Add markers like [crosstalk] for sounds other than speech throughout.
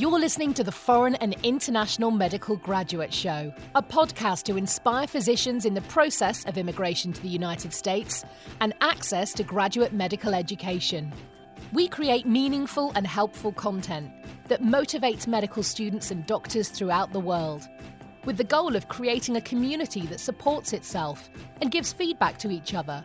You're listening to the Foreign and International Medical Graduate Show, a podcast to inspire physicians in the process of immigration to the United States and access to graduate medical education. We create meaningful and helpful content that motivates medical students and doctors throughout the world, with the goal of creating a community that supports itself and gives feedback to each other,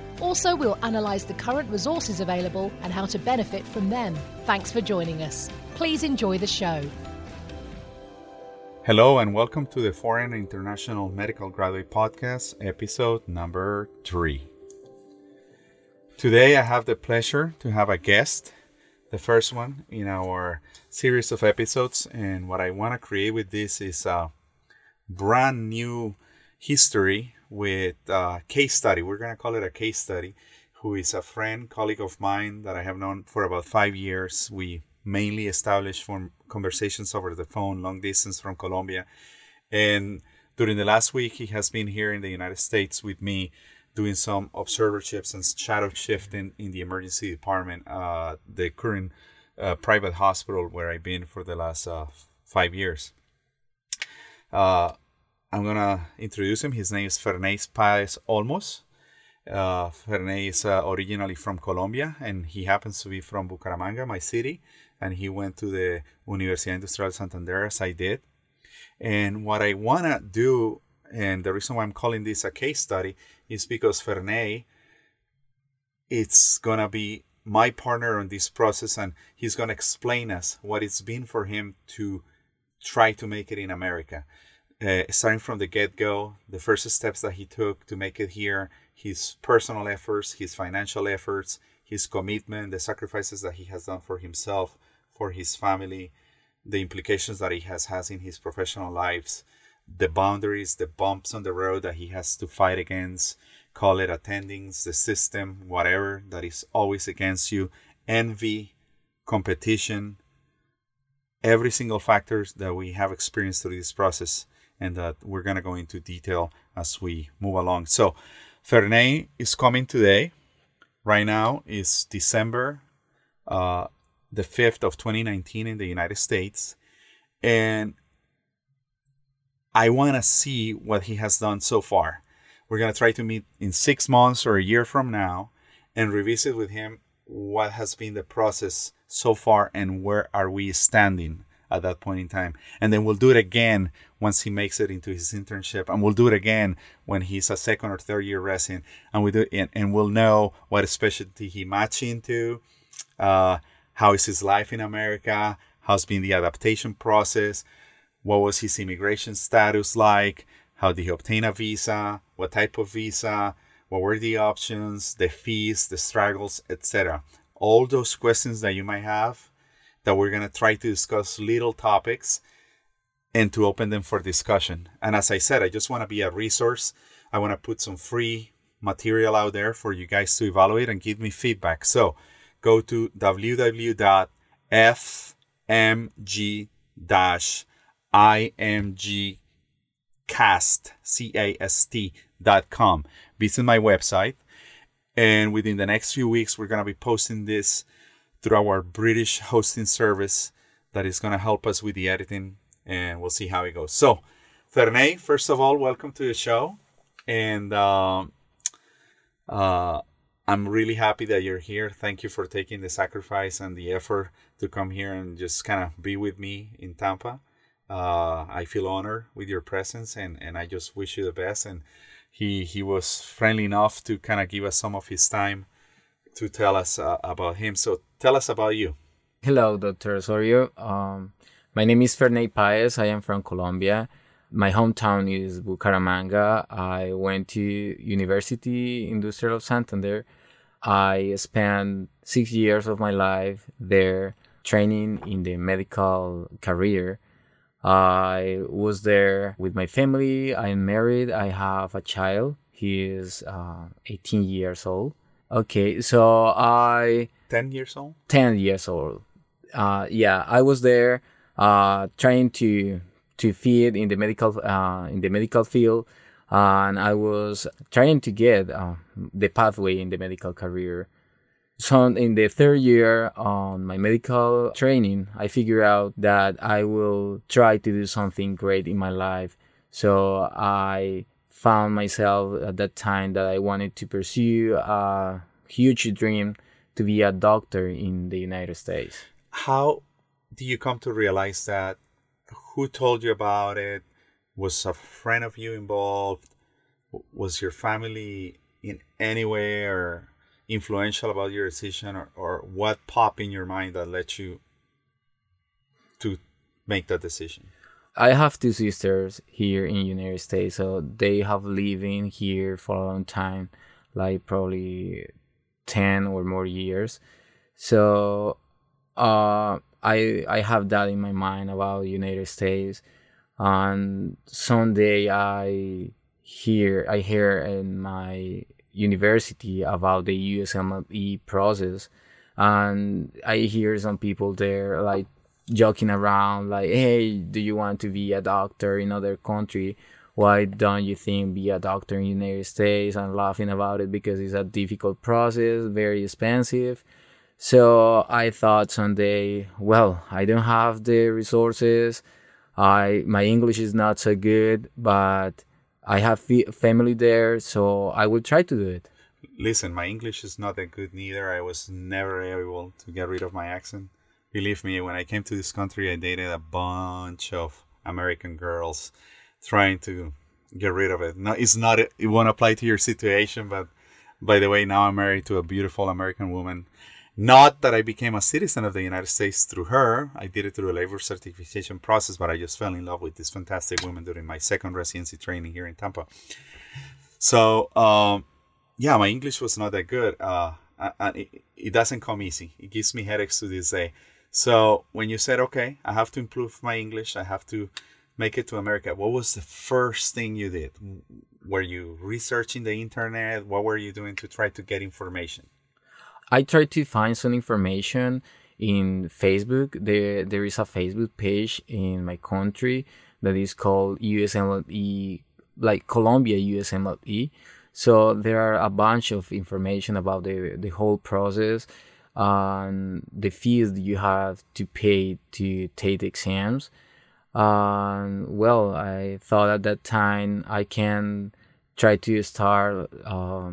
Also, we'll analyse the current resources available and how to benefit from them. Thanks for joining us. Please enjoy the show. Hello, and welcome to the Foreign International Medical Graduate Podcast, episode number three. Today, I have the pleasure to have a guest, the first one in our series of episodes. And what I want to create with this is a brand new history with a case study. We're going to call it a case study. Who is a friend, colleague of mine that I have known for about five years. We mainly established from conversations over the phone, long distance from Colombia. And during the last week, he has been here in the United States with me doing some observerships and shadow shifting in the emergency department, uh, the current uh, private hospital where I've been for the last uh, five years. Uh, I'm gonna introduce him. His name is Ferney Paez Olmos. Uh, Ferney is uh, originally from Colombia, and he happens to be from Bucaramanga, my city. And he went to the Universidad Industrial Santander, as I did. And what I wanna do, and the reason why I'm calling this a case study, is because Ferney, it's gonna be my partner on this process, and he's gonna explain us what it's been for him to try to make it in America uh, starting from the get go, the first steps that he took to make it here, his personal efforts, his financial efforts, his commitment, the sacrifices that he has done for himself, for his family, the implications that he has has in his professional lives, the boundaries, the bumps on the road that he has to fight against, call it attendings, the system, whatever that is always against you, envy, competition, every single factors that we have experienced through this process and that we're going to go into detail as we move along. So, Ferney is coming today. Right now is December uh, the 5th of 2019 in the United States. And I want to see what he has done so far. We're going to try to meet in six months or a year from now and revisit with him what has been the process so far and where are we standing at that point in time. And then we'll do it again once he makes it into his internship, and we'll do it again when he's a second or third year resident, and we do and, and we'll know what specialty he match into, uh, how is his life in America, how's been the adaptation process, what was his immigration status like, how did he obtain a visa, what type of visa, what were the options, the fees, the struggles, etc. All those questions that you might have that we're going to try to discuss little topics and to open them for discussion. And as I said, I just want to be a resource. I want to put some free material out there for you guys to evaluate and give me feedback. So go to www.fmgcast.com. Visit my website. And within the next few weeks, we're going to be posting this through our British hosting service that is going to help us with the editing, and we'll see how it goes. So, Ferney, first of all, welcome to the show, and uh, uh, I'm really happy that you're here. Thank you for taking the sacrifice and the effort to come here and just kind of be with me in Tampa. Uh, I feel honored with your presence, and, and I just wish you the best. And he he was friendly enough to kind of give us some of his time to tell us uh, about him. So tell us about you. Hello, Dr. Osorio. Um, my name is Ferney Paez. I am from Colombia. My hometown is Bucaramanga. I went to University Industrial of Santander. I spent six years of my life there training in the medical career. I was there with my family. I'm married. I have a child. He is uh, 18 years old. Okay, so I 10 years old? 10 years old. Uh, yeah, I was there uh, trying to to feed in the medical uh, in the medical field, and I was trying to get uh, the pathway in the medical career. So in the third year on my medical training, I figured out that I will try to do something great in my life. So I found myself at that time that I wanted to pursue a huge dream to be a doctor in the United States. How do you come to realize that? Who told you about it? Was a friend of you involved? Was your family in any way or influential about your decision or, or what popped in your mind that led you to make that decision? I have two sisters here in United States, so they have living here for a long time, like probably ten or more years. So uh, I I have that in my mind about United States, and someday I hear I hear in my university about the USMLE process, and I hear some people there like joking around like, "Hey, do you want to be a doctor in other country?" why don't you think be a doctor in United States and laughing about it because it's a difficult process, very expensive. So I thought someday, well, I don't have the resources. I my English is not so good, but I have family there, so I will try to do it. Listen, my English is not that good neither. I was never able to get rid of my accent. Believe me, when I came to this country, I dated a bunch of American girls trying to get rid of it. No, it's not. It won't apply to your situation, but by the way, now I'm married to a beautiful American woman. Not that I became a citizen of the United States through her. I did it through a labor certification process, but I just fell in love with this fantastic woman during my second residency training here in Tampa. So, um, yeah, my English was not that good. Uh, it doesn't come easy. It gives me headaches to this day. So when you said, okay, I have to improve my English, I have to make it to America, what was the first thing you did? Were you researching the internet? What were you doing to try to get information? I tried to find some information in Facebook. There, there is a Facebook page in my country that is called USMLE, like Colombia USMLE. So there are a bunch of information about the, the whole process and the fees you have to pay to take exams um, well, I thought at that time I can try to start uh,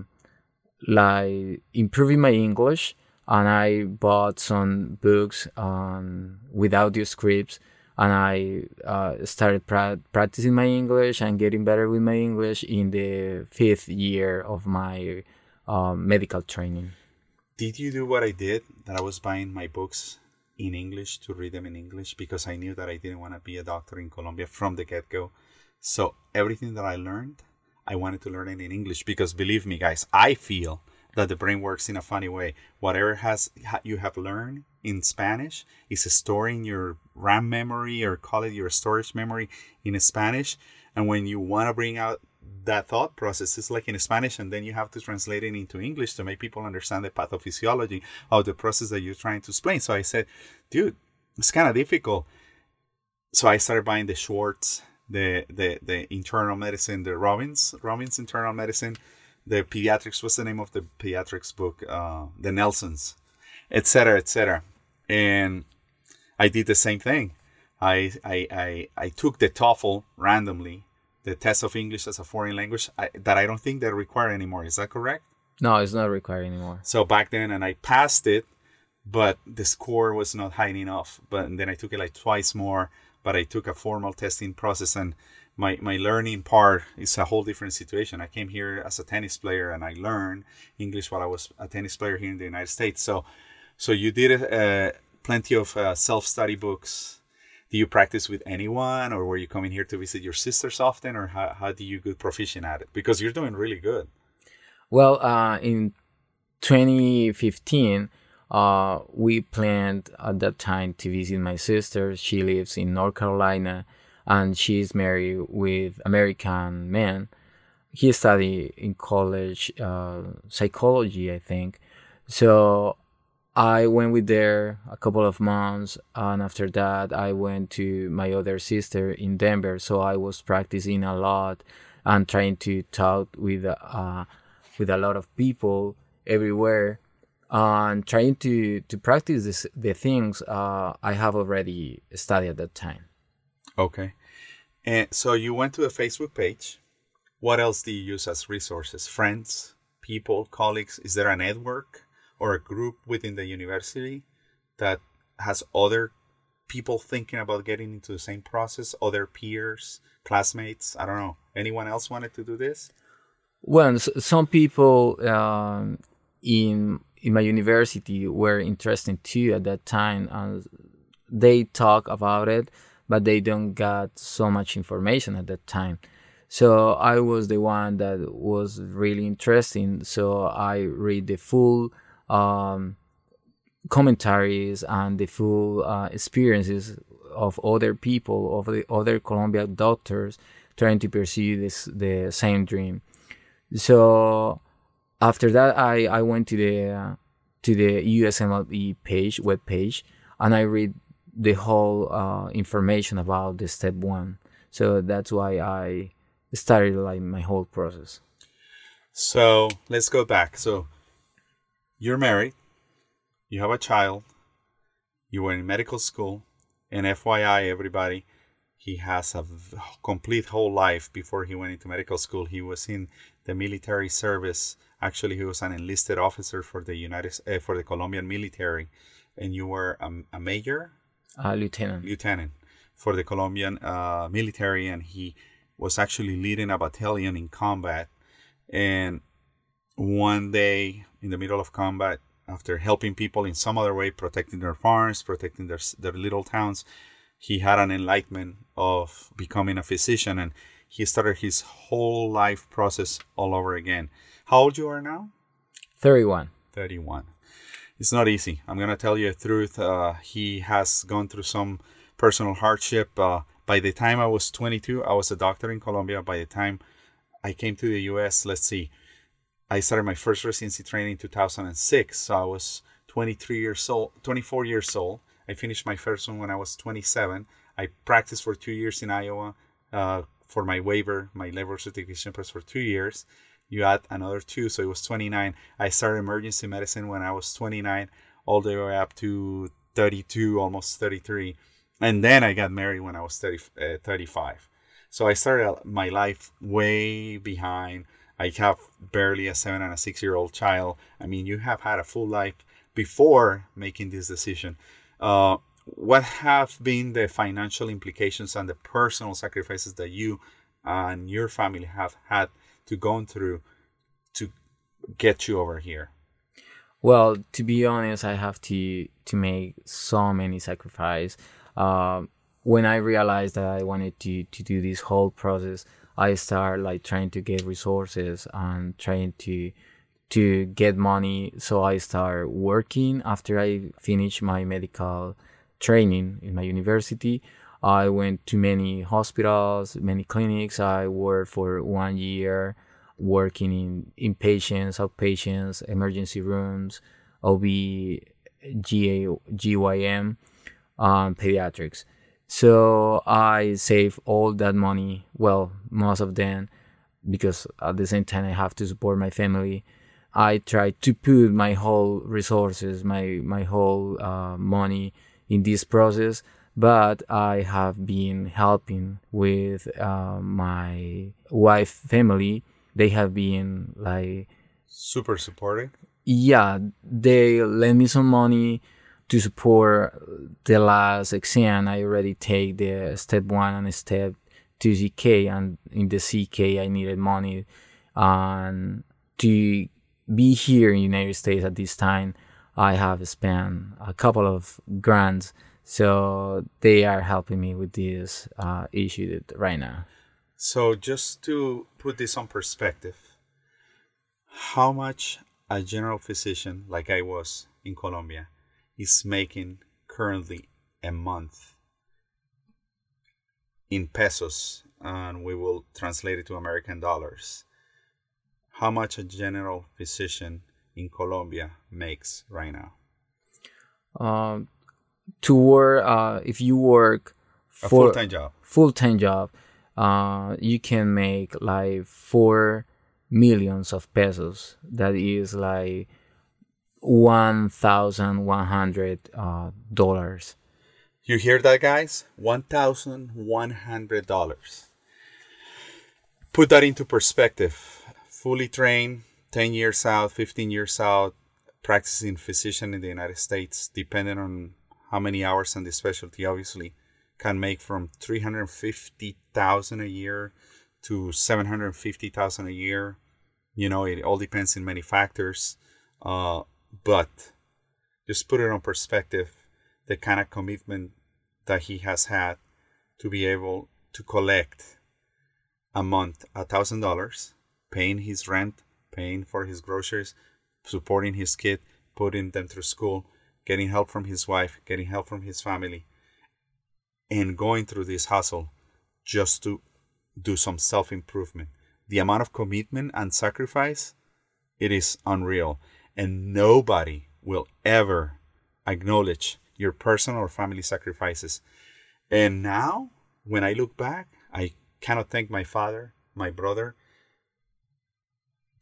like improving my English, and I bought some books um, with audio scripts, and I uh, started pra- practicing my English and getting better with my English in the fifth year of my uh, medical training. Did you do what I did? That I was buying my books in English to read them in English because I knew that I didn't want to be a doctor in Colombia from the get go. So everything that I learned, I wanted to learn it in English because believe me, guys, I feel that the brain works in a funny way. Whatever has you have learned in Spanish is stored in your RAM memory or call it your storage memory in Spanish. And when you want to bring out that thought process is like in Spanish, and then you have to translate it into English to make people understand the pathophysiology of the process that you're trying to explain. So I said, dude, it's kind of difficult. So I started buying the Schwartz, the the the internal medicine, the Robbins Robbins internal medicine, the pediatrics. What's the name of the pediatrics book? Uh, the Nelsons, etc. etc. And I did the same thing. I I I, I took the TOEFL randomly the test of English as a foreign language I, that I don't think they require anymore. Is that correct? No, it's not required anymore. So back then, and I passed it, but the score was not high enough. But then I took it like twice more. But I took a formal testing process, and my my learning part is a whole different situation. I came here as a tennis player, and I learned English while I was a tennis player here in the United States. So, so you did uh, plenty of uh, self study books do you practice with anyone or were you coming here to visit your sisters often or how, how do you get proficient at it because you're doing really good well uh, in 2015 uh, we planned at that time to visit my sister. She lives in North Carolina, and she's married with American man. He studied in college uh, psychology, I think. So I went with there a couple of months, and after that, I went to my other sister in Denver. So I was practicing a lot and trying to talk with uh, with a lot of people everywhere and trying to to practice this, the things uh, I have already studied at that time. Okay, and so you went to a Facebook page. What else do you use as resources? Friends, people, colleagues? Is there a network or a group within the university that has other people thinking about getting into the same process? Other peers, classmates? I don't know. Anyone else wanted to do this? Well, some people um, in in my university were interested too at that time and they talk about it but they don't got so much information at that time so i was the one that was really interesting so i read the full um, commentaries and the full uh, experiences of other people of the other colombian doctors trying to pursue this the same dream so after that, I, I went to the uh, to the USMLE page web page and I read the whole uh, information about the step one. So that's why I started like my whole process. So let's go back. So you're married, you have a child, you were in medical school, and FYI, everybody, he has a complete whole life before he went into medical school. He was in the military service. Actually, he was an enlisted officer for the United uh, for the Colombian military, and you were a, a major, a lieutenant, lieutenant for the Colombian uh, military, and he was actually leading a battalion in combat. And one day, in the middle of combat, after helping people in some other way, protecting their farms, protecting their their little towns, he had an enlightenment of becoming a physician, and he started his whole life process all over again. How old you are now? 31. 31. It's not easy. I'm going to tell you the truth. Uh, he has gone through some personal hardship. Uh, by the time I was 22, I was a doctor in Colombia. By the time I came to the US, let's see, I started my first residency training in 2006. So I was 23 years old, 24 years old. I finished my first one when I was 27. I practiced for two years in Iowa uh, for my waiver, my labor certification process for two years you add another two, so it was 29. I started emergency medicine when I was 29, all the way up to 32, almost 33. And then I got married when I was 30, uh, 35. So I started my life way behind. I have barely a seven and a six year old child. I mean, you have had a full life before making this decision. Uh, what have been the financial implications and the personal sacrifices that you and your family have had to go through to get you over here? Well, to be honest, I have to to make so many sacrifices. Um, when I realized that I wanted to to do this whole process, I start like trying to get resources and trying to to get money. So I start working after I finish my medical training in my university. I went to many hospitals, many clinics. I worked for one year working in inpatients, outpatients, emergency rooms, OB, GA, GYN, um, pediatrics. So I save all that money, well, most of them, because at the same time I have to support my family. I try to put my whole resources, my my whole uh, money in this process but I have been helping with uh, my wife family. They have been like super supporting. Yeah, they lend me some money to support the last exam. I already take the step one and step two CK, and in the CK I needed money, and to be here in the United States at this time, I have spent a couple of grants so they are helping me with this uh, issue right now. So just to put this on perspective, how much a general physician like I was in Colombia is making currently a month in pesos, and we will translate it to American dollars. How much a general physician in Colombia makes right now? Um, to work, uh, if you work A full time job. full time job, uh, you can make like four millions of pesos. That is like one thousand one hundred uh, dollars. You hear that, guys? $1,100. Put that into perspective. Fully trained, 10 years out, 15 years out, practicing physician in the United States, depending on how many hours and the specialty, obviously, can make from 350,000 a year to 750,000 a year. You know, it all depends in many factors. Uh, but just put it on perspective the kind of commitment that he has had to be able to collect a month a thousand dollars paying his rent paying for his groceries supporting his kid putting them through school getting help from his wife getting help from his family and going through this hustle just to do some self-improvement. The amount of commitment and sacrifice it is unreal and nobody will ever acknowledge your personal or family sacrifices. And now, when I look back, I cannot thank my father, my brother,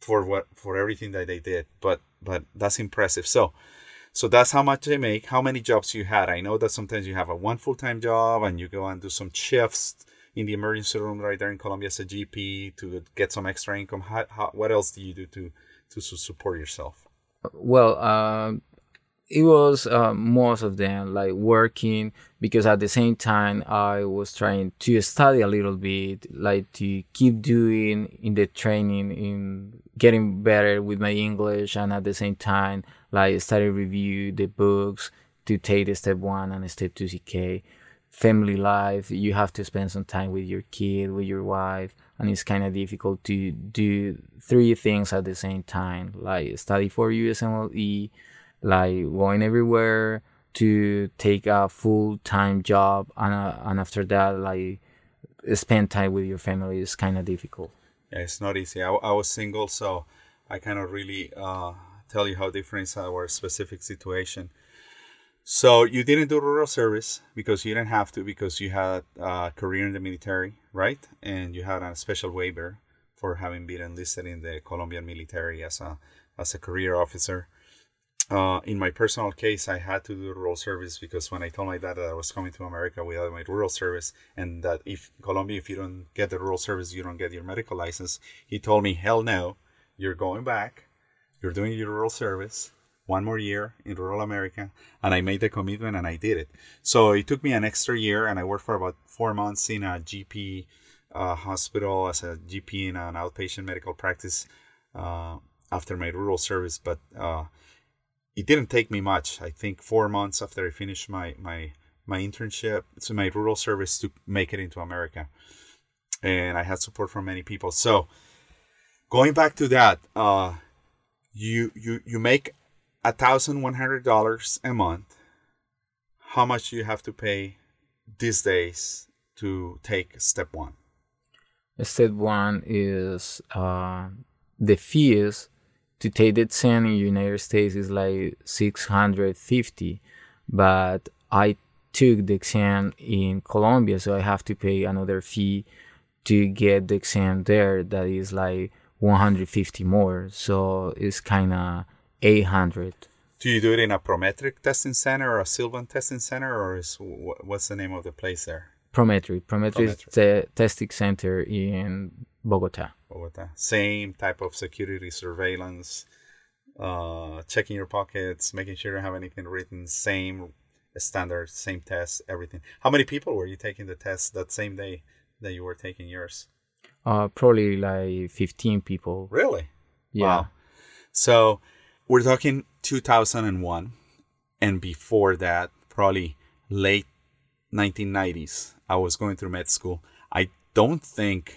for what for everything that they did. But but that's impressive. So so that's how much they make. How many jobs you had? I know that sometimes you have a one full time job and you go and do some shifts in the emergency room right there in Colombia as a GP to get some extra income. How, how, what else do you do to to support yourself? Well, uh, it was uh, most of them like working because at the same time I was trying to study a little bit, like to keep doing in the training in getting better with my English, and at the same time like study review the books to take the step one and step two CK. Family life, you have to spend some time with your kid, with your wife, and it's kind of difficult to do three things at the same time, like study for USMLE like going everywhere to take a full time job and uh, and after that like spend time with your family is kind of difficult. Yeah, it's not easy. I, I was single, so I cannot really uh, tell you how different is our specific situation. So you didn't do rural service because you didn't have to because you had a career in the military, right? And you had a special waiver for having been enlisted in the Colombian military as a as a career officer uh, in my personal case, I had to do rural service because when I told my dad that I was coming to America without my rural service, and that if Colombia, if you don't get the rural service, you don't get your medical license, he told me, "Hell no, you're going back. You're doing your rural service one more year in rural America." And I made the commitment, and I did it. So it took me an extra year, and I worked for about four months in a GP uh, hospital as a GP in an outpatient medical practice uh, after my rural service, but uh, it didn't take me much. I think four months after I finished my my my internship, so my rural service to make it into America, and I had support from many people. So going back to that, uh, you you you make a thousand one hundred dollars a month. How much do you have to pay these days to take step one? Step one is uh, the fees to take the exam in the United States is like 650 but I took the exam in Colombia so I have to pay another fee to get the exam there that is like 150 more so it's kind of 800 do you do it in a prometric testing center or a Sylvan testing center or is what's the name of the place there Prometric. Prometric, is the testing center in Bogota. Bogota. Same type of security surveillance, uh, checking your pockets, making sure you don't have anything written. Same standard, same test, everything. How many people were you taking the test that same day that you were taking yours? Uh, probably like 15 people. Really? Yeah. Wow. So we're talking 2001, and before that, probably late 1990s. I was going through med school. I don't think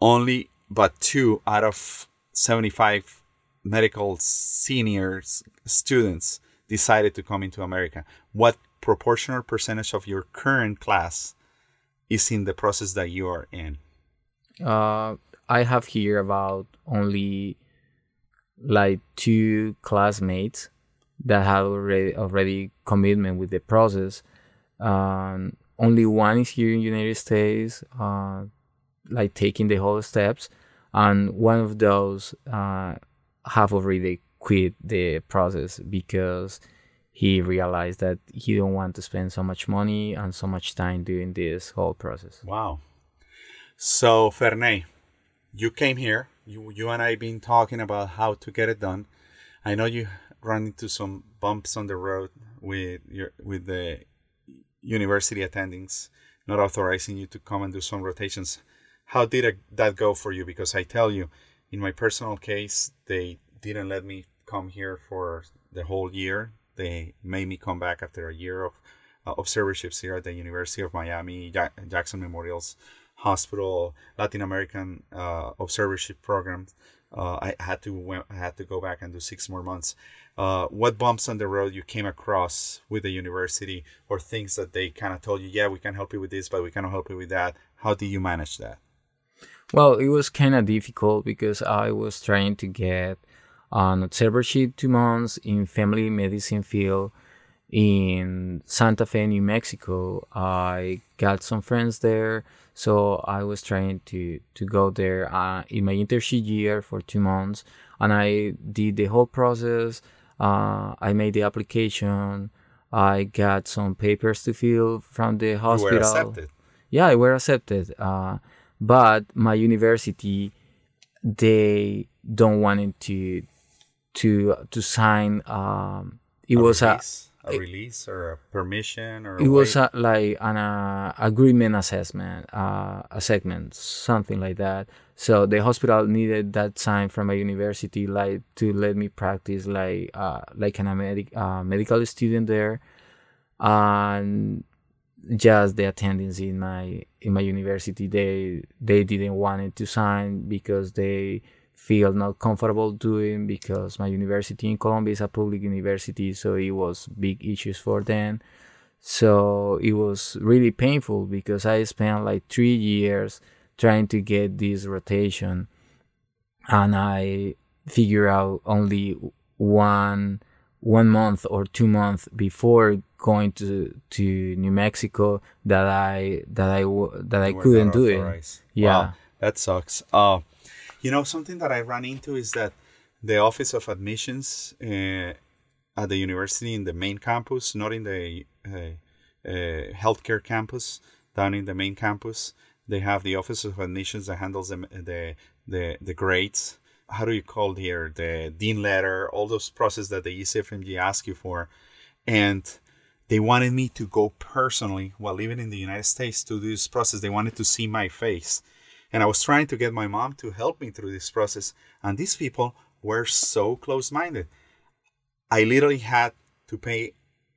only but two out of 75 medical seniors students decided to come into America. What proportional percentage of your current class is in the process that you are in? Uh, I have here about only like two classmates that have already already commitment with the process. Um, only one is here in United States, uh, like taking the whole steps, and one of those uh, have already quit the process because he realized that he don't want to spend so much money and so much time doing this whole process. Wow. So Ferney, you came here. You you and I have been talking about how to get it done. I know you run into some bumps on the road with your with the university attendings not authorizing you to come and do some rotations. How did that go for you? Because I tell you, in my personal case, they didn't let me come here for the whole year. They made me come back after a year of uh, observerships here at the University of Miami, Jackson Memorial's Hospital, Latin American uh, observership program. Uh, I had to I had to go back and do six more months. Uh, what bumps on the road you came across with the university, or things that they kind of told you, yeah, we can help you with this, but we cannot help you with that. How do you manage that? Well, it was kind of difficult because I was trying to get an observership two months in family medicine field in Santa Fe, New Mexico. I got some friends there, so I was trying to to go there uh, in my internship year for two months, and I did the whole process. Uh, I made the application. I got some papers to fill from the hospital. You were accepted. Yeah, I were accepted. Uh, but my university, they don't want to to to sign. Um, it a was release, a, a release or a permission or it was a, like an uh, agreement assessment, uh, a segment, something like that. So the hospital needed that sign from a university, like to let me practice like uh, like an medic, uh, medical student there, and just the attendance in my in my university they they didn't want it to sign because they feel not comfortable doing because my university in Colombia is a public university, so it was big issues for them. So it was really painful because I spent like three years trying to get this rotation and I figure out only one one month or two months before going to to New Mexico that I that I that I couldn't do it. Yeah, wow, that sucks. Uh, you know something that I ran into is that the Office of Admissions uh, at the university in the main campus, not in the uh, uh, healthcare campus, down in the main campus, they have the Office of Admissions that handles the the the, the grades. How do you call it here? The dean letter, all those processes that the ECFMG ask you for, and they wanted me to go personally while living in the United States to do this process. They wanted to see my face, and I was trying to get my mom to help me through this process. And these people were so close-minded. I literally had to pay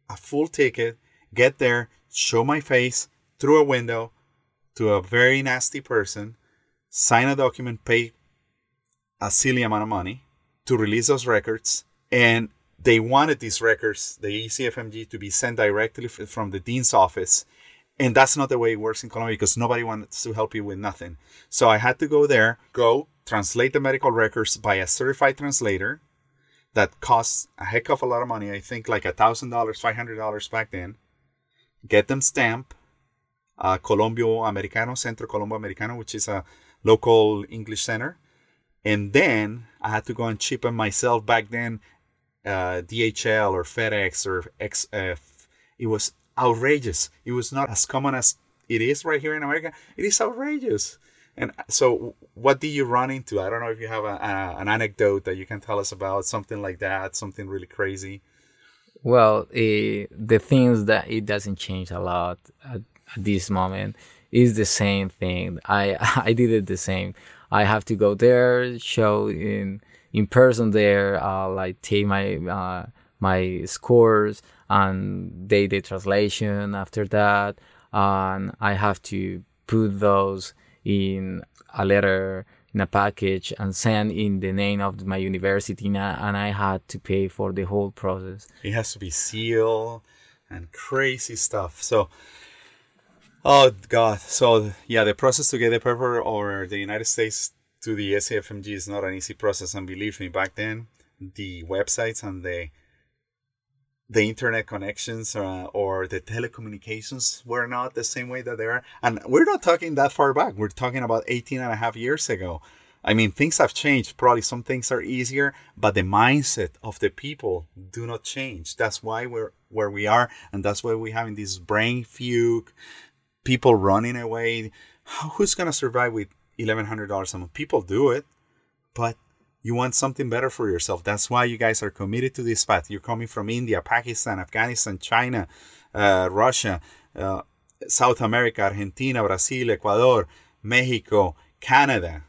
a full ticket, get there, show my face through a window, to a very nasty person, sign a document, pay a silly amount of money to release those records, and they wanted these records, the ECFMG, to be sent directly from the dean's office. And that's not the way it works in Colombia because nobody wants to help you with nothing. So I had to go there, go translate the medical records by a certified translator that costs a heck of a lot of money. I think like a thousand dollars, five hundred dollars back then. Get them stamped, uh, Colombio Americano, Centro Colombo Americano, which is a local English center. And then I had to go and ship them myself back then, uh, DHL or FedEx or XF. It was outrageous. It was not as common as it is right here in America. It is outrageous. And so, what did you run into? I don't know if you have a, a, an anecdote that you can tell us about something like that, something really crazy. Well, uh, the things that it doesn't change a lot at at this moment is the same thing. I [laughs] I did it the same. I have to go there, show in in person there, uh, like take my uh, my scores and date the translation after that, and I have to put those in a letter in a package and send in the name of my university and I, and I had to pay for the whole process It has to be sealed and crazy stuff. So, oh god. So yeah, the process to get the paper or the United States to the ECFMG is not an easy process. And believe me, back then the websites and the the internet connections uh, or the telecommunications were not the same way that they are. And we're not talking that far back. We're talking about 18 and a half years ago. I mean, things have changed. Probably some things are easier, but the mindset of the people do not change. That's why we're where we are, and that's why we're having this brain fugue, people running away. Who's gonna survive with eleven hundred dollars a month? People do it, but you want something better for yourself. That's why you guys are committed to this path. You're coming from India, Pakistan, Afghanistan, China, uh, Russia, uh, South America, Argentina, Brazil, Ecuador, Mexico, Canada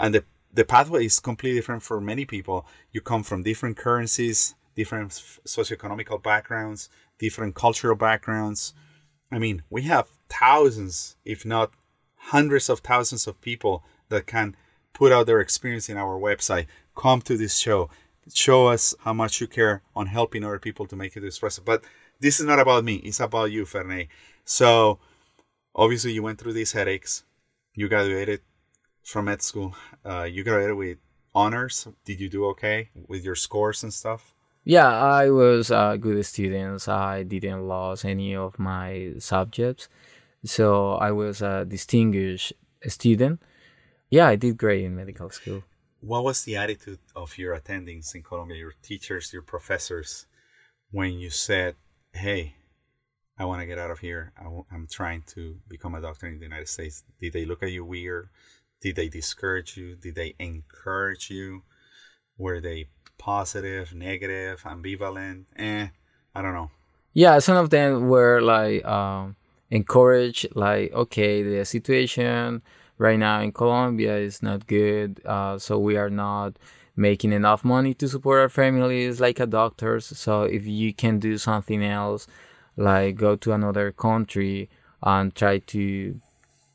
and the the pathway is completely different for many people. You come from different currencies, different socioeconomical backgrounds, different cultural backgrounds. I mean, we have thousands, if not hundreds of thousands of people that can put out their experience in our website. Come to this show, show us how much you care on helping other people to make it process. But this is not about me; it's about you, Ferney. So, obviously, you went through these headaches. You graduated from med school. Uh, you graduated with honors. Did you do okay with your scores and stuff? Yeah, I was a good student. I didn't lose any of my subjects, so I was a distinguished student. Yeah, I did great in medical school. What was the attitude of your attendings in Colombia, your teachers, your professors, when you said, "Hey, I want to get out of here. i w- I'm trying to become a doctor in the United States"? Did they look at you weird? Did they discourage you? Did they encourage you? Were they positive, negative, ambivalent? Eh, I don't know. Yeah, some of them were like um, encouraged, like, okay, the situation right now in Colombia is not good, uh, so we are not making enough money to support our families like a doctors. So if you can do something else, like go to another country and try to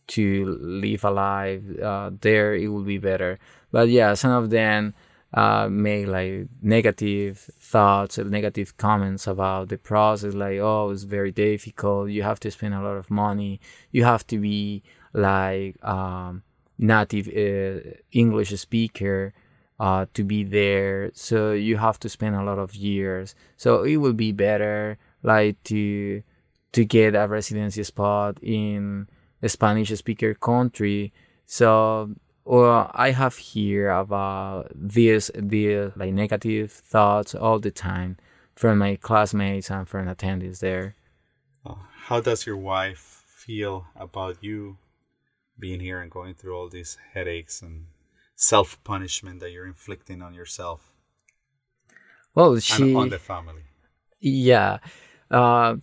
to live alive uh, there it will be better. But yeah some of them uh, make like negative thoughts and negative comments about the process like oh it's very difficult. You have to spend a lot of money. You have to be like um, native uh, english speaker uh, to be there so you have to spend a lot of years so it will be better like to to get a residency spot in a Spanish speaker country. So well, I have here about this, this like negative thoughts all the time from my classmates and from attendees there. How does your wife feel about you being here and going through all these headaches and self punishment that you're inflicting on yourself? Well, she and on the family. Yeah. Uh,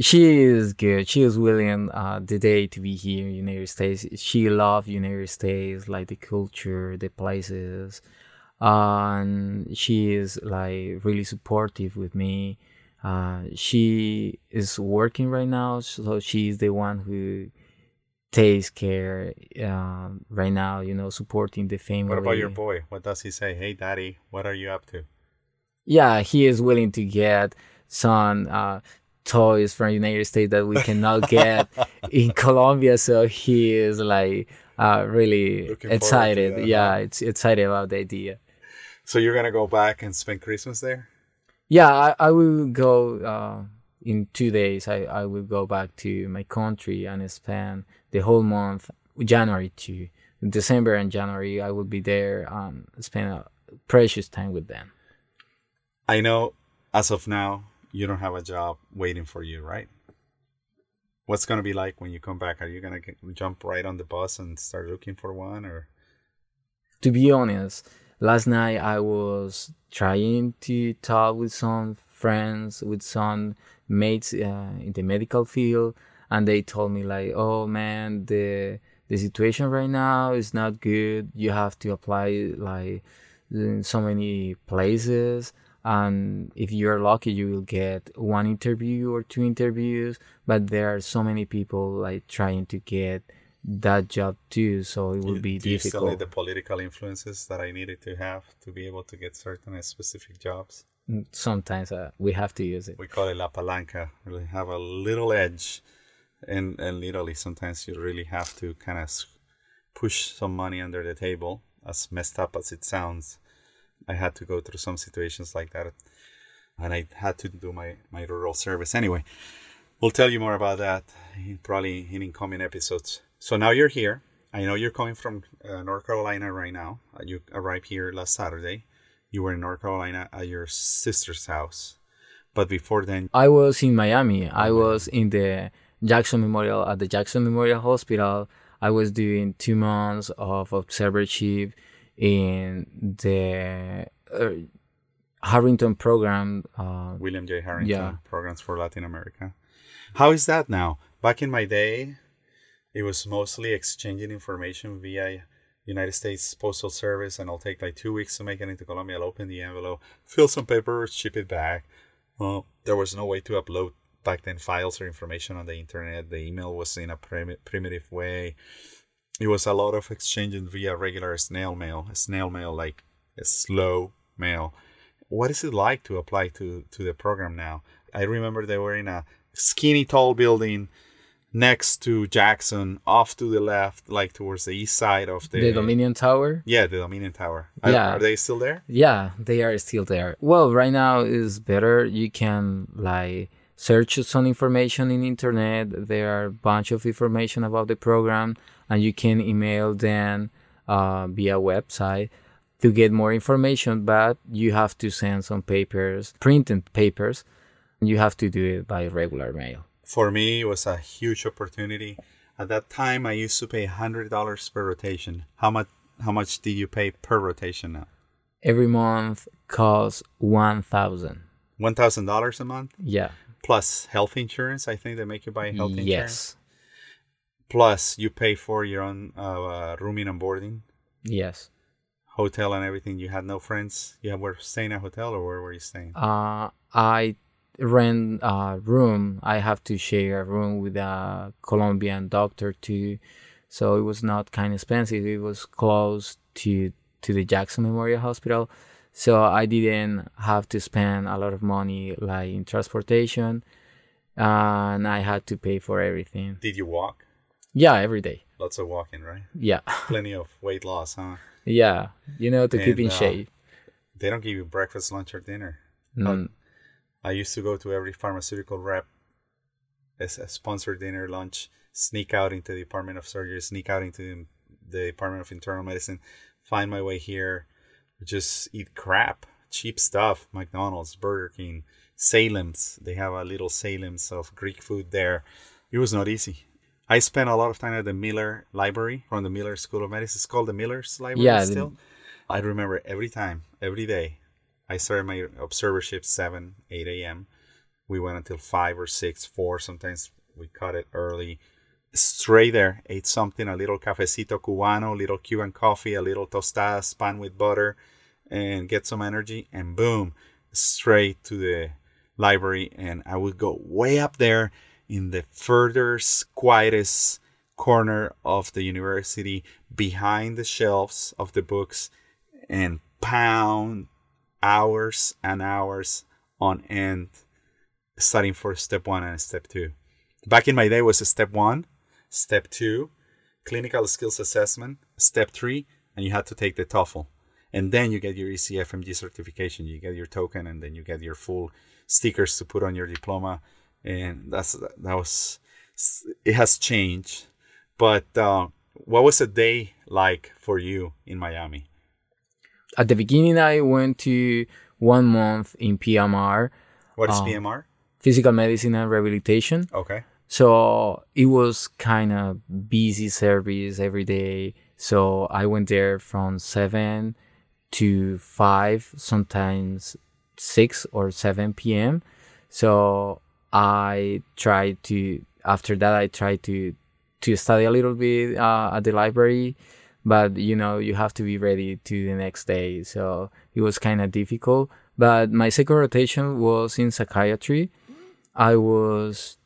she is good. She is willing uh, the day to be here in United States. She loves United States, like the culture, the places, uh, and she is like really supportive with me. Uh, she is working right now, so she's the one who takes care uh, right now. You know, supporting the family. What about your boy? What does he say? Hey, daddy, what are you up to? Yeah, he is willing to get some uh, toys from United States that we cannot get [laughs] in Colombia. So he is like uh, really Looking excited. That, yeah, huh? it's excited about the idea. So you're gonna go back and spend Christmas there? Yeah, I, I will go uh, in two days. I, I will go back to my country and spend the whole month, January to December and January. I will be there and spend a precious time with them. I know as of now you don't have a job waiting for you, right? What's gonna be like when you come back? Are you gonna jump right on the bus and start looking for one, or? To be honest, last night I was trying to talk with some friends, with some mates uh, in the medical field, and they told me like, "Oh man, the the situation right now is not good. You have to apply like in so many places." and if you're lucky you will get one interview or two interviews but there are so many people like trying to get that job too. So it would be Do you still need difficult. the political influences that I needed to have to be able to get certain specific jobs? Mm, Sometimes uh, we have to use it. We call it la palanca. We have a little edge, and and literally sometimes you really have to kind of push some money under the table. As messed up as it sounds, I had to go through some situations like that, and I had to do my my rural service anyway. We'll tell you more about that in, probably in incoming episodes. So now you're here. I know you're coming from uh, North Carolina right now. Uh, you arrived here last Saturday. You were in North Carolina at your sister's house. But before then, I was in Miami. I was in the Jackson Memorial at the Jackson Memorial Hospital. I was doing two months of observership in the uh, Harrington program. Uh, William J. Harrington Yeah. programs for Latin America. How is that now? Back in my day, it was mostly exchanging information via United States Postal Service, and I'll take like two weeks to make it into Colombia. I'll open the envelope, fill some paperwork, ship it back. Well, there was no way to upload back then files or information on the internet. The email was in a primi- primitive way. It was a lot of exchanging via regular snail mail, snail mail like a slow mail. What is it like to apply to to the program now? I remember they were in a skinny tall building next to Jackson, off to the left, like towards the east side of the, the Dominion Tower. Yeah, the Dominion Tower. Are- Yeah. are they still there? Yeah, they are still there. Well, right now is better. You can like search some information in internet. There are a bunch of information about the program, and you can email them uh, via website to get more information. But you have to send some papers, printed papers. You have to do it by regular mail. For me, it was a huge opportunity. At that time, I used to pay hundred dollars per rotation. How much? How much do you pay per rotation now? Every month costs one thousand. One thousand dollars a month Yeah. Plus health insurance. I think they make you buy health insurance. Yes. Plus, you pay for your own uh, uh, rooming and boarding, Yes. hotel and everything. You had no friends. You were staying at a hotel, or where were you staying? uh, I rent a room. I have to share a room with a Colombian doctor too, so it was not kind of expensive. It was close to to the Jackson Memorial Hospital, so I didn't have to spend a lot of money like in transportation, and I had to pay for everything. Did you walk? Yeah, every day. Lots of walking, right? Yeah, [laughs] Plenty of weight loss, huh? yeah. You know to keep in uh, shape. They don't give you breakfast, lunch, or dinner. Mm, I used to go to every pharmaceutical rep as a sponsored dinner, lunch, sneak out into the Department of Surgery, sneak out into the Department of Internal Medicine, find my way here, just eat crap, cheap stuff, McDonald's, Burger King, Salem's. They have a little Salem's of Greek food there. It was not easy. I spent a lot of time at the Miller Library from the Miller School of Medicine. It's called the Miller's Library Yeah, the- still. I remember every time, every day, I started my observership 7, 8 a.m. We went until 5 or 6, 4. Sometimes we cut it early. Straight there, ate something, a little cafecito cubano, little Cuban coffee, a little tostadas, pan with butter, and get some energy. And boom, straight to the library. And I would go way up there in the furthest, quietest corner of the university, behind the shelves of the books, and pound hours and hours on end studying for step one and step two. Back in my day was step one, step two, clinical skills assessment, step three, and you had to take the TOEFL. And then you get your ECFMG certification, you get your token, and then you get your full stickers to put on your diploma. And that's that was it has changed. But uh, what was a day like for you in Miami? At the beginning, I went to one month in PMR, What is Um, PMR? physical medicine and rehabilitation. Okay. So it was kind of busy service every day. So I went there from seven to five, sometimes six or seven p.m. So I tried to. After that, I tried to to study a little bit uh, at the library, but you know you have to be ready to the next day. So it was kind of difficult. But my second rotation was in psychiatry. I was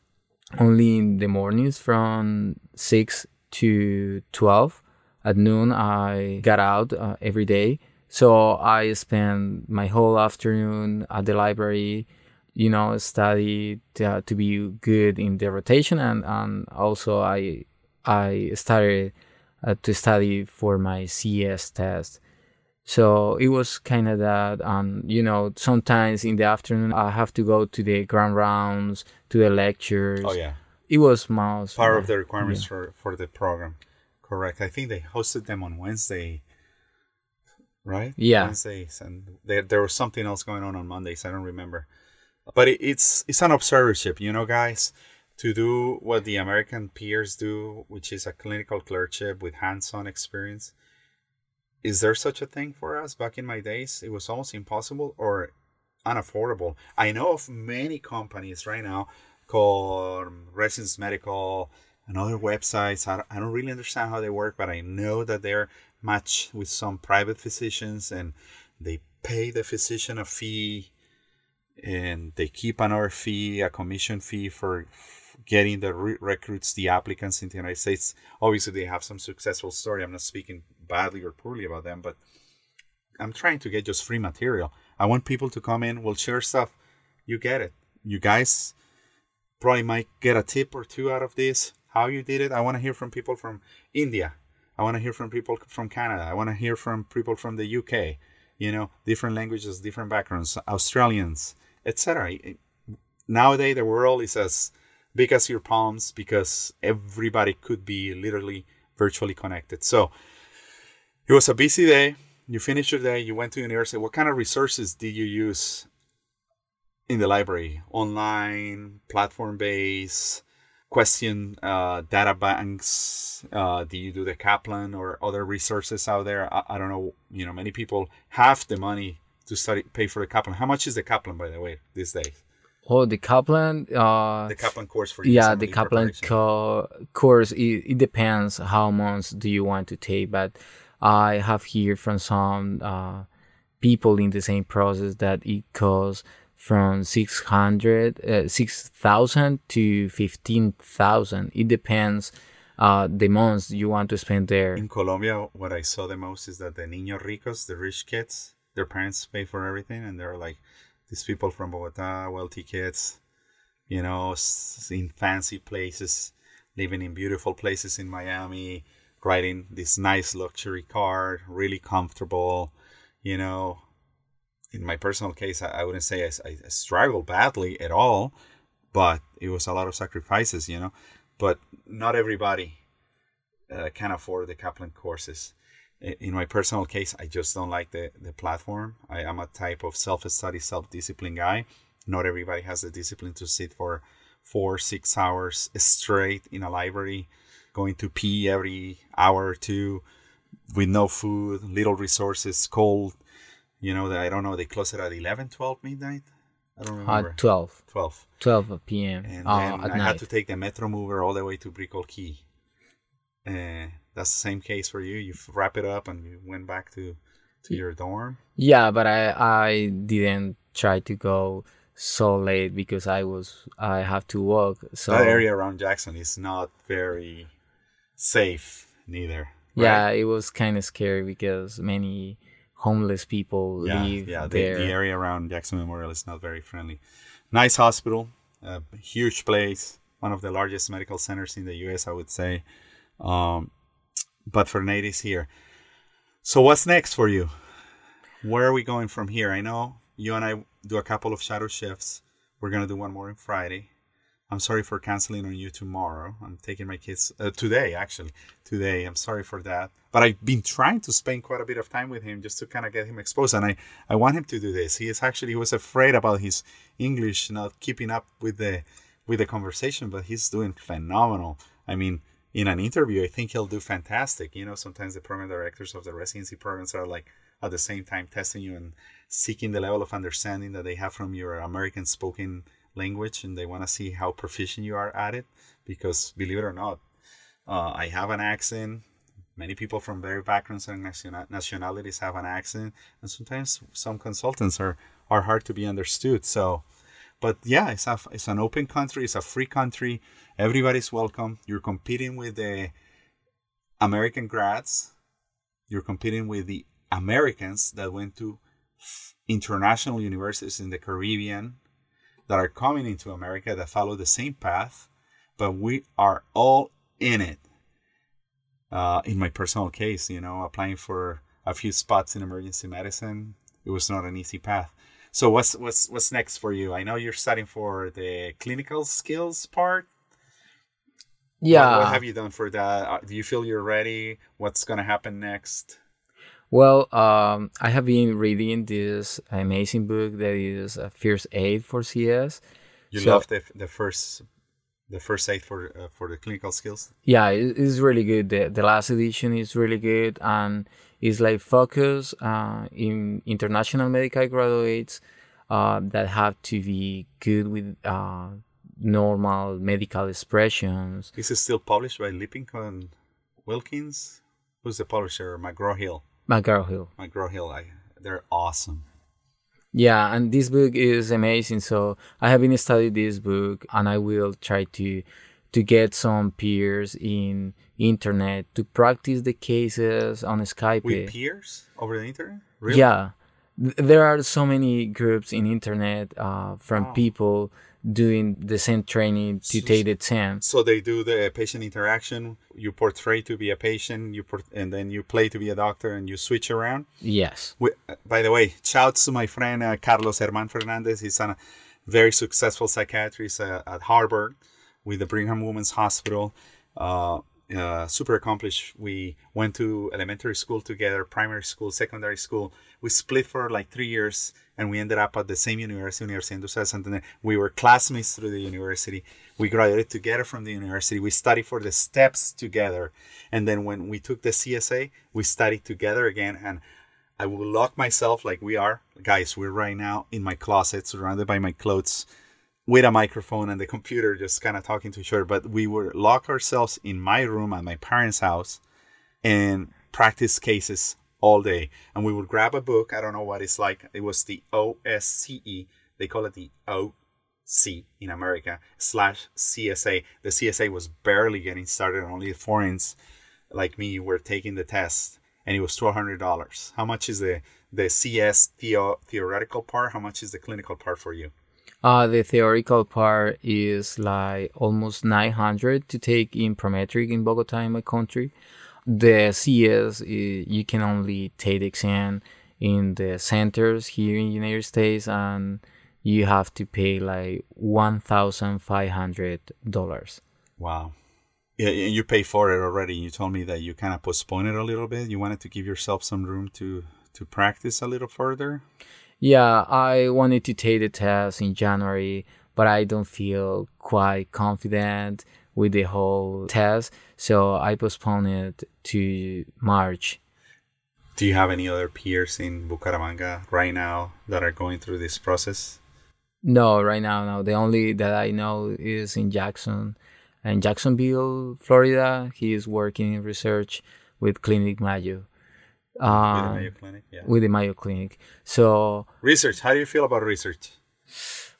only in the mornings from 6 to 12 at noon i got out uh, every day. So i spent my whole afternoon at the library you know study to, to be good in the rotation. And, and also i i started uh, to study for my cs test. So it was kind of that. And you know sometimes in the afternoon i have to go to the grand rounds to the lectures Oh yeah, it was most part of the requirements for for the program. Correct. I think they hosted them on Wednesday. Right. Yeah. Wednesdays, and there there was something else going on on Mondays. I don't remember, but it, it's it's an observership, you know, guys. To do what the American peers do, which is a clinical clerkship with hands-on experience, is there such a thing for us back in my days it was almost impossible or unaffordable. I know of many companies right now called residence medical and other websites. I, don't really understand how they work but i know that they're matched with some private physicians and they pay the physician a fee and they keep another fee a commission fee for getting the re- recruits the applicants in the united states. Obviously they have some successful story. I'm not speaking badly or poorly about them, but I'm trying to get just free material. I want people to come in, we'll share stuff. You get it. You guys probably might get a tip or two out of this, how you did it. I want to hear from people from India. I want to hear from people from Canada. I want to hear from people from the UK. You know, different languages, different backgrounds, Australians, etc. Nowadays, the world is as big as your palms because everybody could be literally virtually connected. So, it was a busy day. You finished your day. You went to university. What kind of resources did you use in the library? Online, platform based, question uh, data banks. Uh, do you do the Kaplan or other resources out there? I, I, don't know. You know, many people have the money to study, pay for the Kaplan. How much is the Kaplan, by the way, these days? Oh, the Kaplan. Uh, the Kaplan course for yeah, the Kaplan co- course. It, it depends how months do you want to take, but I have heard from some uh, people in the same process that it costs from 600 uh, 6000 to 15000 it depends uh, the months you want to spend there. In colombia what i saw the most is that the niños ricos the rich kids their parents pay for everything and they're like these people from bogota wealthy kids you know in fancy places living in beautiful places in miami riding this nice luxury car, really comfortable. You know, in my personal case, I, I wouldn't say I, I, struggled badly at all, but it was a lot of sacrifices, you know. But not everybody uh, can afford the Kaplan courses. In my personal case, I just don't like the, the platform. I am a type of self study, self discipline guy. Not everybody has the discipline to sit for four, six hours straight in a library going to pee every hour or two with no food, little resources, cold. You know, I don't know, they close it at 11, 12 midnight? I don't remember. At 12. 12. 12 p.m. And uh, then I night. had to take the Metro Mover all the way to Brickell Key. Uh, that's the same case for you. You wrap it up and you went back to, to your dorm. Yeah, but I, I didn't try to go so late because I was I have to walk. So that area around Jackson is not very safe neither. Right? Yeah, it was kind of scary because many homeless people yeah, live yeah, there. The, the area around Jackson Memorial is not very friendly. Nice hospital, a huge place, one of the largest medical centers in the U.S. I would say. Um, but for natives here. So what's next for you? Where are we going from here? I know you and I do a couple of shadow shifts. We're gonna do one more on Friday. I'm sorry for canceling on you tomorrow. I'm taking my kids uh, today, actually. Today, I'm sorry for that. But I've been trying to spend quite a bit of time with him just to kind of get him exposed, and I, I want him to do this. He is actually he was afraid about his English not keeping up with the with the conversation, but he's doing phenomenal. I mean, in an interview, I think he'll do fantastic. You know, sometimes the program directors of the residency programs are like at the same time testing you and seeking the level of understanding that they have from your American spoken language and they want to see how proficient you are at it because believe it or not uh, i have an accent. Many people from various backgrounds and nationalities have an accent and sometimes some consultants are are hard to be understood so but yeah it's a, it's an open country it's a free country. Everybody's welcome. You're competing with the American grads. You're competing with the Americans that went to international universities in the Caribbean that are coming into America that follow the same path, but we are all in it. Uh, in my personal case, you know, applying for a few spots in emergency medicine, it was not an easy path. So what's what's what's next for you? I know you're studying for the clinical skills part. Yeah. What, what have you done for that? Uh, Do you feel you're ready? What's gonna happen next? Well, um, I have been reading this amazing book that is uh, First Aid for CS. You So- love the the first the first aid for uh, for the clinical skills. Yeah, it- it's really good. The, the last edition is really good and it's like focus uh, in international medical graduates uh, that have to be good with uh, normal medical expressions. This is still published by Lippincott Wilkins. Who's the publisher? McGraw Hill. McGraw Hill. McGraw Hill. I, they're awesome. Yeah, and this book is amazing. So I have been studying this book, and I will try to to get some peers in internet to practice the cases on Skype. With peers over the internet? Really? Yeah, there are so many groups in internet uh, from Wow. people doing the same training to So- take the exam. So they do the patient interaction. You portray to be a patient. You port- and then you play to be a doctor, and you switch around. Yes. We, uh, by the way, shouts to my friend uh, Carlos Herman Fernandez. He's a very successful psychiatrist uh, at Harvard with the Brigham Women's Hospital. Uh, uh, super accomplished. We went to elementary school together, primary school, secondary school. We split for like three years, and we ended up at the same university, Universidad Industrial de Santander. We were classmates through the university. We graduated together from the university. We studied for the steps together, and then when we took the CSA, we studied together again. And I will lock myself like we are, guys. We're right now in my closet, surrounded by my clothes, with a microphone and the computer, just kind of talking to each other. But we would lock ourselves in my room at my parents' house and practice cases all day. And we would grab a book. I don't know what it's like. It was the OSCE. They call it the OC in America slash CSA. The CSA was barely getting started. Only the foreigners like me were taking the test, and it was twelve hundred dollars. How much is the the CS theo- theoretical part? How much is the clinical part for you? Uh, the theoretical part is like almost 900 to take in Prometric in Bogota, in my country. The CS, uh, you can only take the exam in the centers here in the United States, and you have to pay like $1,500. Wow. Yeah, and you pay for it already. You told me that you kind of postponed it a little bit. You wanted to give yourself some room to to practice a little further. Yeah, I wanted to take the test in January, but I don't feel quite confident with the whole test, so I postponed it to March. Do you have any other peers in Bucaramanga right now that are going through this process? No, right now, no. The only that I know is in Jackson, in Jacksonville, Florida. He is working in research with Clinic Mayo, with the uh, Mayo Clinic? Yeah. with the Mayo Clinic. So, Research. How do you feel about research?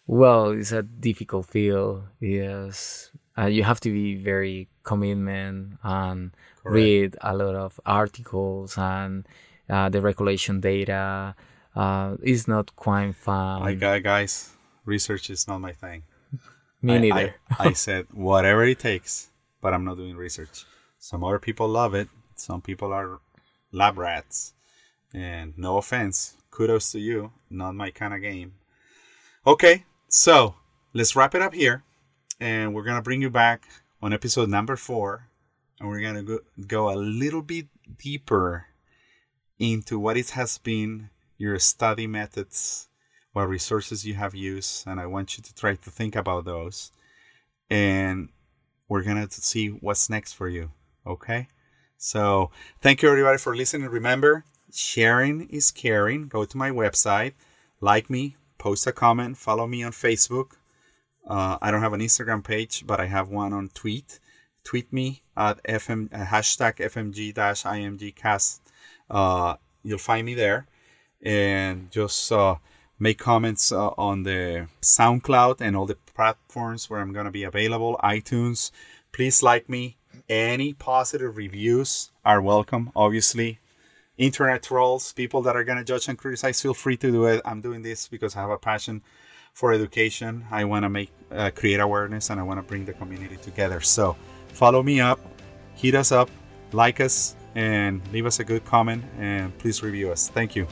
well, it's a difficult field. Yes, uh, you have to be very commitment and Correct. read a lot of articles and uh, the regulation data. Uh, it's not quite fun. Like uh, guys, research is not my thing. [laughs] Me I- neither. I, I [laughs] said whatever it takes, but I'm not doing research. Some other people love it. Some people are lab rats. And no offense, kudos to you. Not my kind of game. Okay, so let's wrap it up here. And we're to bring you back on episode number four. And we're to go, go a little bit deeper into what it has been your study methods, what resources you have used. And I want you to try to think about those. And we're to see what's next for you. Okay? So thank you everybody for listening. Remember, sharing is caring. Go to my website, like me, post a comment, follow me on Facebook. Uh, I don't have an Instagram page, but I have one on tweet. Tweet me at FM uh, hashtag FMG-IMGcast. Uh, you'll find me there, and just uh, make comments uh, on the SoundCloud and all the platforms where I'm gonna be available. iTunes. Please like me. Any positive reviews are welcome, obviously. Internet trolls, people that are to judge and criticize, feel free to do it. I'm doing this because I have a passion for education. I want to make uh, create awareness and I want to bring the community together. So follow me up, hit us up, like us, and leave us a good comment. And please review us. Thank you.